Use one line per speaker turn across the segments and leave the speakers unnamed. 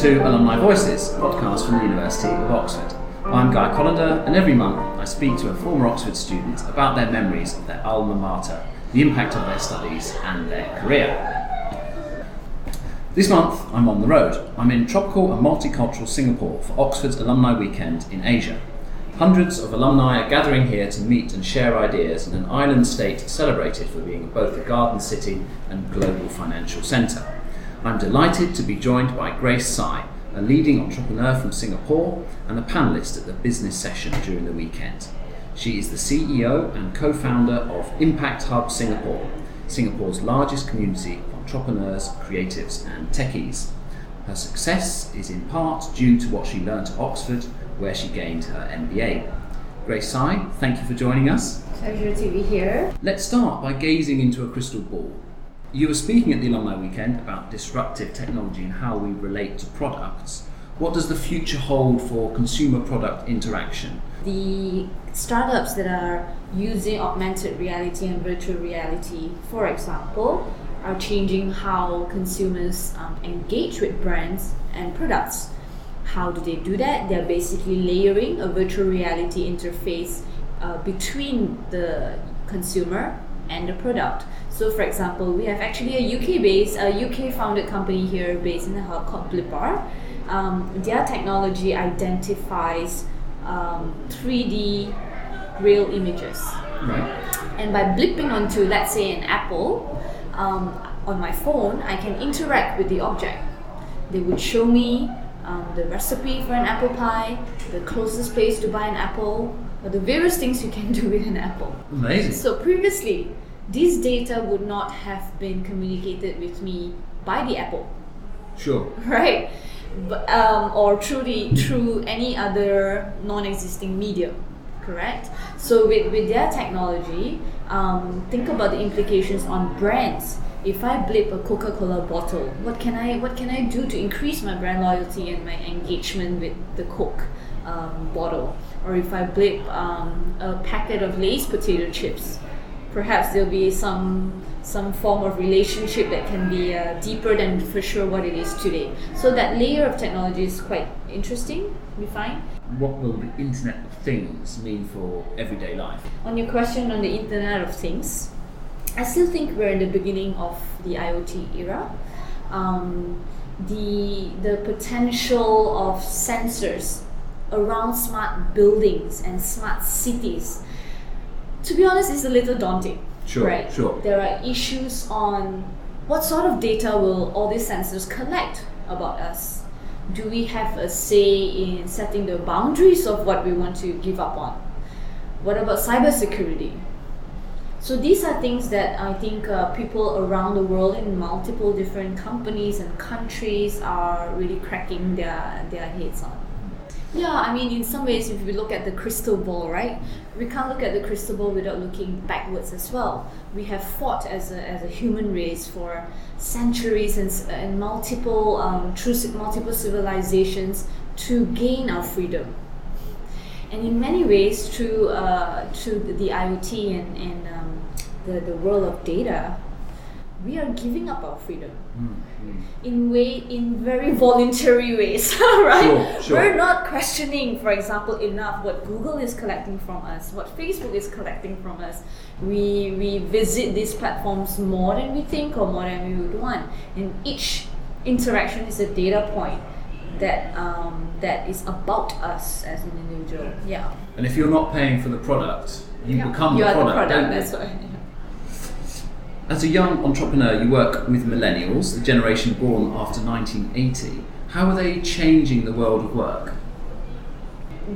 to Alumni Voices, podcast from the University of Oxford. I'm Guy Collender, and every month I speak to a former Oxford student about their memories of their alma mater, the impact of their studies, and their career. This month I'm on the road. I'm in tropical and multicultural Singapore for Oxford's Alumni Weekend in Asia. Hundreds of alumni are gathering here to meet and share ideas in an island state celebrated for being both a garden city and global financial centre. I'm delighted to be joined by Grace Sai, a leading entrepreneur from Singapore and a panelist at the business session during the weekend. She is the CEO and co founder of Impact Hub Singapore, Singapore's largest community of entrepreneurs, creatives, and techies. Her success is in part due to what she learned at Oxford where she gained her MBA. Grace Sai, thank you for joining us.
Pleasure to be here.
Let's start by gazing into a crystal ball. You were speaking at the Alumni Weekend about disruptive technology and how we relate to products. What does the future hold for consumer product interaction?
The startups that are using augmented reality and virtual reality, for example, are changing how consumers um, engage with brands and products. How do they do that? They're basically layering a virtual reality interface uh, between the consumer and the product. So, for example, we have actually a UK based, a UK founded company here based in the hub called Blippar. Um, their technology identifies um, 3D real images.
Right.
And by blipping onto, let's say, an apple um, on my phone, I can interact with the object. They would show me um, the recipe for an apple pie, the closest place to buy an apple, or the various things you can do with an apple.
Amazing.
So previously, this data would not have been communicated with me by the apple,
Sure.
right? But, um, or through the through any other non-existing medium, correct? So with, with their technology, um, think about the implications on brands. If I blip a Coca-Cola bottle, what can I what can I do to increase my brand loyalty and my engagement with the Coke um, bottle? Or if I blip um, a packet of Lay's potato chips, perhaps there'll be some some form of relationship that can be uh, deeper than for sure what it is today. So that layer of technology is quite interesting. We find.
What will the Internet of Things mean for everyday life?
On your question on the Internet of Things, I still think we're in the beginning of the IoT era. Um, the the potential of sensors around smart buildings and smart cities, to be honest, it's a little daunting.
Sure,
right?
sure.
There are issues on what sort of data will all these sensors collect about us. Do we have a say in setting the boundaries of what we want to give up on? What about cybersecurity? So these are things that I think uh, people around the world in multiple different companies and countries are really cracking their, their heads on. Yeah, I mean, in some ways, if we look at the crystal ball, right, we can't look at the crystal ball without looking backwards as well. We have fought as a, as a human race for centuries and, and multiple um, through multiple civilizations to gain our freedom. And in many ways, through uh, through the, the IoT and, and um, the, the world of data, we are giving up our freedom. In way in very voluntary ways right?
Sure, sure.
we're not questioning for example enough what google is collecting from us what facebook is collecting from us. We we visit these platforms more than we think or more than we would want. And each interaction is a data point that um, that is about us as an individual. Yeah.
And if you're not paying for the product, you
Yeah.
become
you
the
are
product,
the product that's why
As a young entrepreneur, you work with millennials, the generation born after 1980. How are they changing the world of work?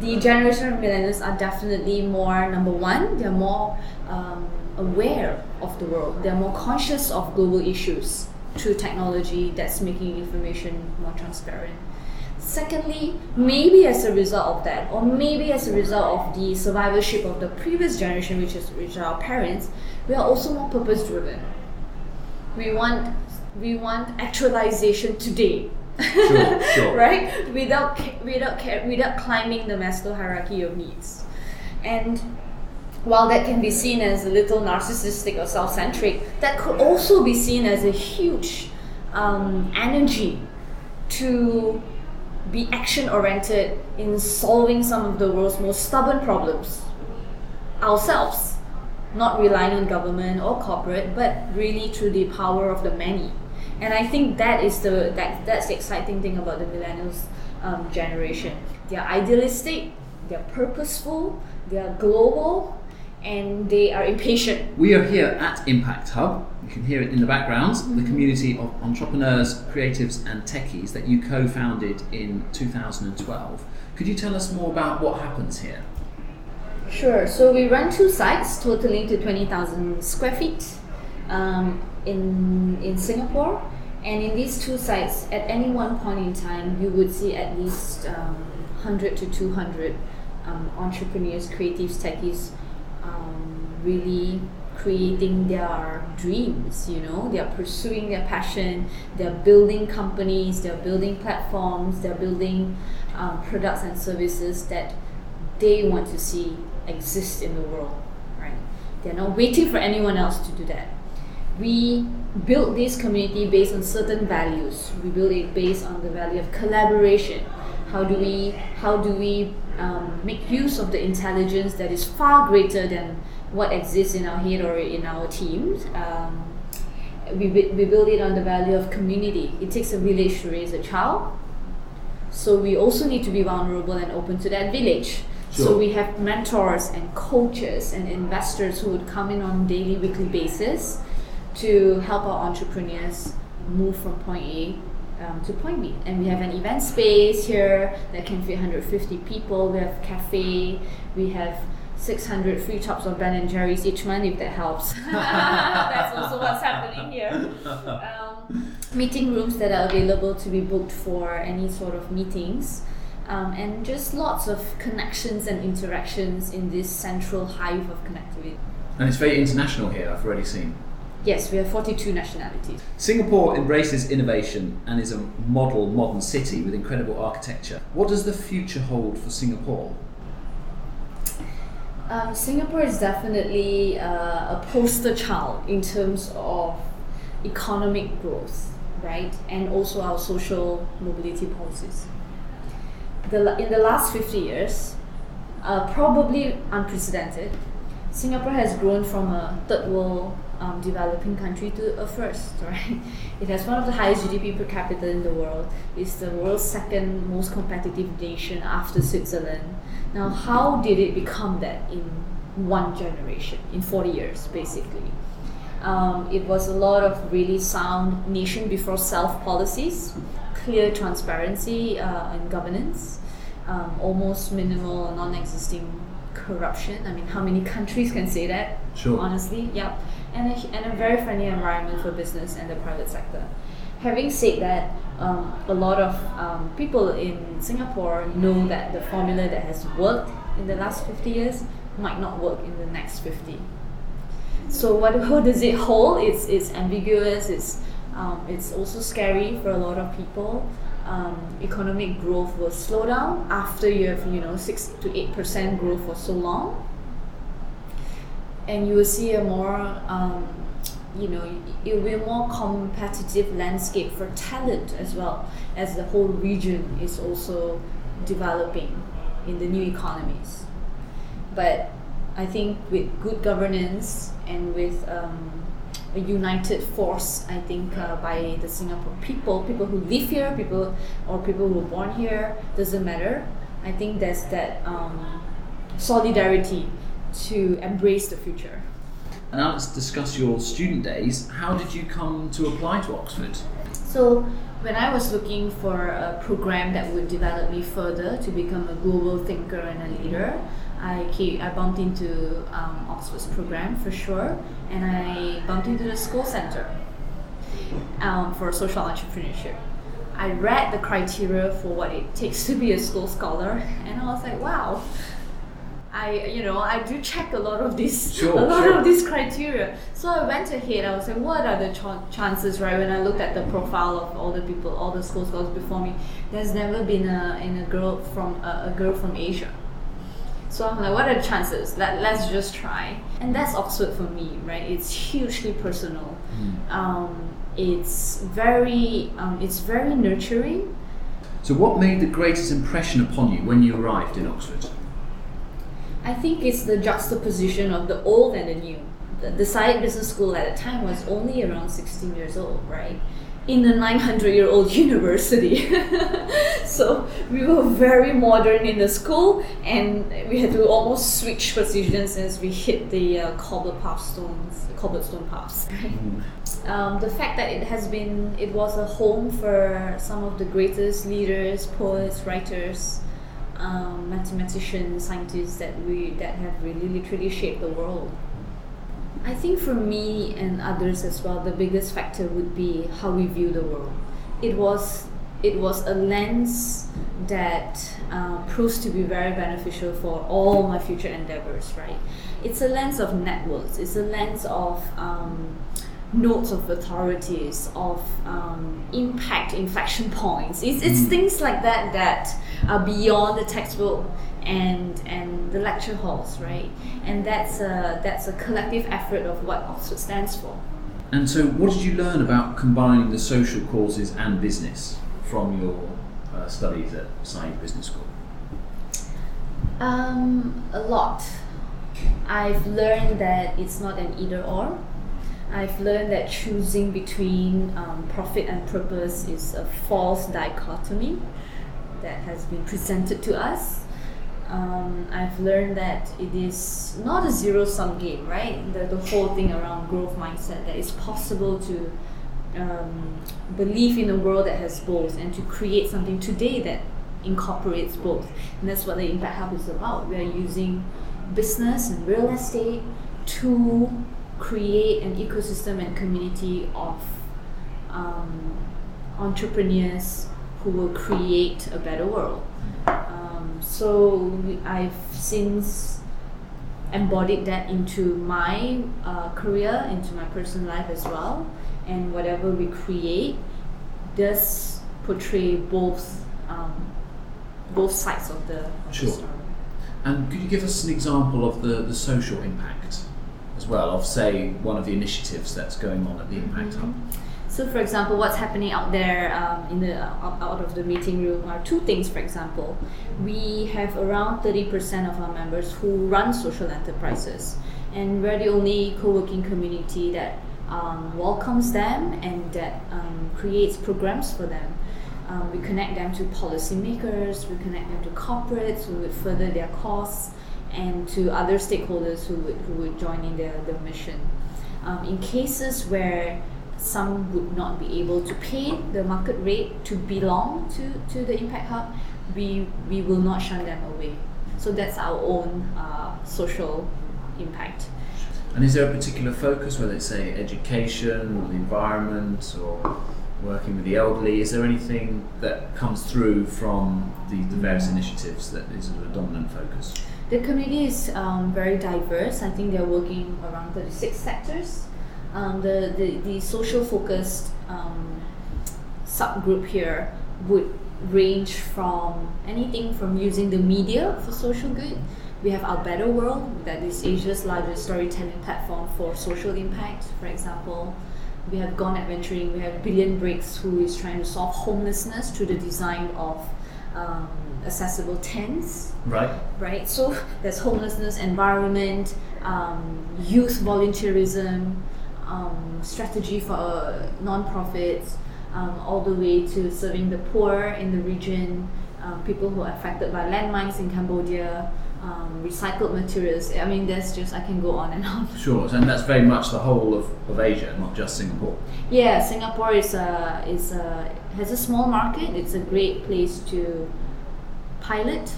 the generation of millennials are definitely more number one they're more um, aware of the world they're more conscious of global issues through technology that's making information more transparent secondly maybe as a result of that or maybe as a result of the survivorship of the previous generation which is which are our parents we are also more purpose driven we want we want actualization today.
Sure, sure.
right? Without without without climbing the Maslow hierarchy of needs, and while that can be seen as a little narcissistic or self-centric, that could also be seen as a huge um, energy to be action oriented in solving some of the world's most stubborn problems. Ourselves, not relying on government or corporate, but really through the power of the many. And I think that is the that, that's the exciting thing about the millennials um, generation. They're idealistic, they're purposeful, they're global, and they are impatient.
We are here at Impact Hub. You can hear it in the background, the community of entrepreneurs, creatives, and techies that you co founded in 2012. Could you tell us more about what happens here?
Sure. So we run two sites, totaling to 20,000 square feet um, in, in Singapore. And in these two sites, at any one point in time, you would see at least um, 100 to 200 um, entrepreneurs, creatives, techies um, really creating their dreams you know they're pursuing their passion they're building companies they're building platforms they're building um, products and services that they want to see exist in the world right? They're not waiting for anyone else to do that. We build this community based on certain values. We build it based on the value of collaboration. How do we how do we um, make use of the intelligence that is far greater than what exists in our head or in our teams? Um, we, we build it on the value of community. It takes a village to raise a child. So we also need to be vulnerable and open to that village
Sure.
so we have mentors and coaches and investors who would come in on daily weekly basis to help our entrepreneurs move from point A um, to point B. And we have an event space here that can fit 150 people. We have cafe. We have 600 free tops of Ben and Jerry's each month, if that helps. That's also what's happening here. Um, meeting rooms that are available to be booked for any sort of meetings. Um, and just lots of connections and interactions in this central hive of connectivity.
And it's very international here, I've already seen.
Yes, we have 42 nationalities.
Singapore embraces innovation and is a model modern city with incredible architecture. What does the future hold for Singapore?
Um, Singapore is definitely uh, a poster child in terms of economic growth, right? And also our social mobility policies. The, in the last 50 years, uh, probably unprecedented, Singapore has grown from a third world um, developing country to a first, right? It has one of the highest GDP per capita in the world. It's the world's second most competitive nation after Switzerland. Now, how did it become that in one generation, in 40 years, basically? Um, it was a lot of really sound nation before self policies, clear transparency uh, and governance, um, almost minimal, non existing corruption. I mean, how many countries can say that?
Sure.
Honestly, yeah. And a, and a very friendly environment for business and the private sector. Having said that, um, a lot of um, people in Singapore know that the formula that has worked in the last 50 years might not work in the next 50. So what, what does it hold? It's, it's ambiguous. It's um, it's also scary for a lot of people. Um, economic growth will slow down after you have you know six to eight percent growth for so long, and you will see a more um, you know it will be a more competitive landscape for talent as well as the whole region is also developing in the new economies. But I think with good governance and with um, a united force, I think uh, by the Singapore people, people who live here, people or people who were born here, doesn't matter. I think there's that um, solidarity to embrace the future.
And now let's discuss your student days. How did you come to apply to Oxford?
So when I was looking for a program that would develop me further to become a global thinker and a leader, I came, I bumped into um, Oxford's program for sure, and I bumped into the Skoll center um, for social entrepreneurship. I read the criteria for what it takes to be a Skoll scholar, and I was like, wow. I, you know, I do check a lot of these,
Sure,
a lot
sure.
of these criteria. So I went ahead. I was like, what are the ch- chances, right? When I looked at the profile of all the people, all the Skoll scholars before me, there's never been a in a girl from a, a girl from Asia. So I'm like, what are the chances? Let, let's just try. And that's Oxford for me, right? It's hugely personal. Um, it's very, um, it's very nurturing.
So, what made the greatest impression upon you when you arrived in Oxford?
I think it's the juxtaposition of the old and the new. The, the Said Business School at the time was only around 16 years old, right? In a 900 year old university. so we were very modern in the school and we had to almost switch positions as we hit the uh, stones, cobblestone paths. Um, the fact that it has been, it was a home for some of the greatest leaders, poets, writers, um, mathematicians, scientists that we that have really literally shaped the world. I think for me and others as well, the biggest factor would be how we view the world. It was it was a lens that uh, proves to be very beneficial for all my future endeavors. Right? It's a lens of networks. It's a lens of um, notes of authorities, of um, impact inflection points. It's, it's things like that that are beyond the textbook and and the lecture halls, right? And that's a that's a collective effort of what Oxford stands for.
And so, what did you learn about combining the social causes and business from your uh, studies at Said Business School?
Um, a lot. I've learned that it's not an either or. I've learned that choosing between um, profit and purpose is a false dichotomy that has been presented to us. Um, I've learned that it is not a zero sum game, right? The, the whole thing around growth mindset that it's possible to um, believe in a world that has both and to create something today that incorporates both. And that's what the Impact Hub is about. We are using business and real estate to create an ecosystem and community of um, entrepreneurs who will create a better world. Um, so I've since embodied that into my uh, career, into my personal life as well, and whatever we create does portray both um, both sides of the, of
Sure.
the story.
And could you give us an example of the, the social impact as well, of say one of the initiatives that's going on at the Impact Hub?
So, for example, what's happening out there um, in the out of the meeting room are two things. For example, we have around thirty percent of our members who run social enterprises, and we're the only co-working community that um, welcomes them and that um, creates programs for them. Um, we connect them to policymakers, we connect them to corporates who would further their cause, and to other stakeholders who would, who would join in their, their mission. Um, in cases where some would not be able to pay the market rate to belong to, to the Impact Hub, we, we will not shun them away. So that's our own uh, social impact.
And is there a particular focus, whether it's say education or the environment or working with the elderly? Is there anything that comes through from the, the various initiatives that is a dominant focus?
The community is um, very diverse. I think they're working around 36 sectors. Um, the, the, the social focused um, subgroup here would range from anything from using the media for social good. We have Our Better World, that is Asia's largest storytelling platform for social impact, for example. We have Gone Adventuring, we have Billion Bricks, who is trying to solve homelessness through the design of um, accessible tents
Right.
right? So there's homelessness, environment, um, youth volunteerism, um, strategy for uh, non-profits, um, all the way to serving the poor in the region, um, people who are affected by landmines in Cambodia, um, recycled materials. I mean, there's just I can go on and on.
Sure, and that's very much the whole of, of Asia, not just Singapore.
Yeah, Singapore is a is a has a small market. It's a great place to pilot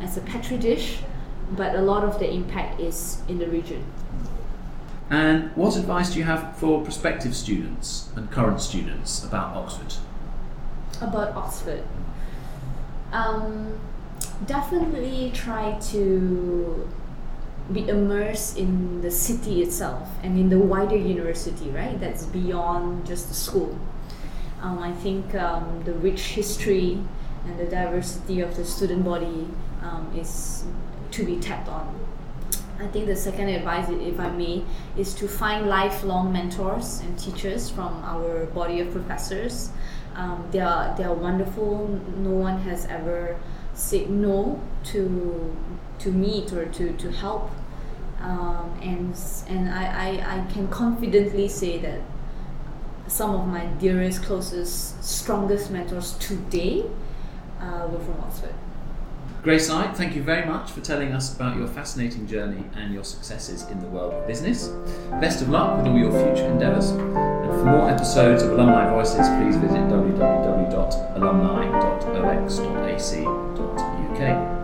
as a petri dish, but a lot of the impact is in the region.
And what advice do you have for prospective students and current students about Oxford?
About Oxford, um, definitely try to be immersed in the city itself and in the wider university, right? That's beyond just the school. Um, I think um, the rich history and the diversity of the student body um, is to be tapped on. I think the second advice, if I may, is to find lifelong mentors and teachers from our body of professors. Um, they are they are wonderful. No one has ever said no to to meet or to to help, um, and and I, I I can confidently say that some of my dearest, closest, strongest mentors today uh, were from Oxford.
Grace Knight, thank you very much for telling us about your fascinating journey and your successes in the world of business. Best of luck with all your future endeavours. And for more episodes of Alumni Voices, please visit www.alumni.ox.ac.uk.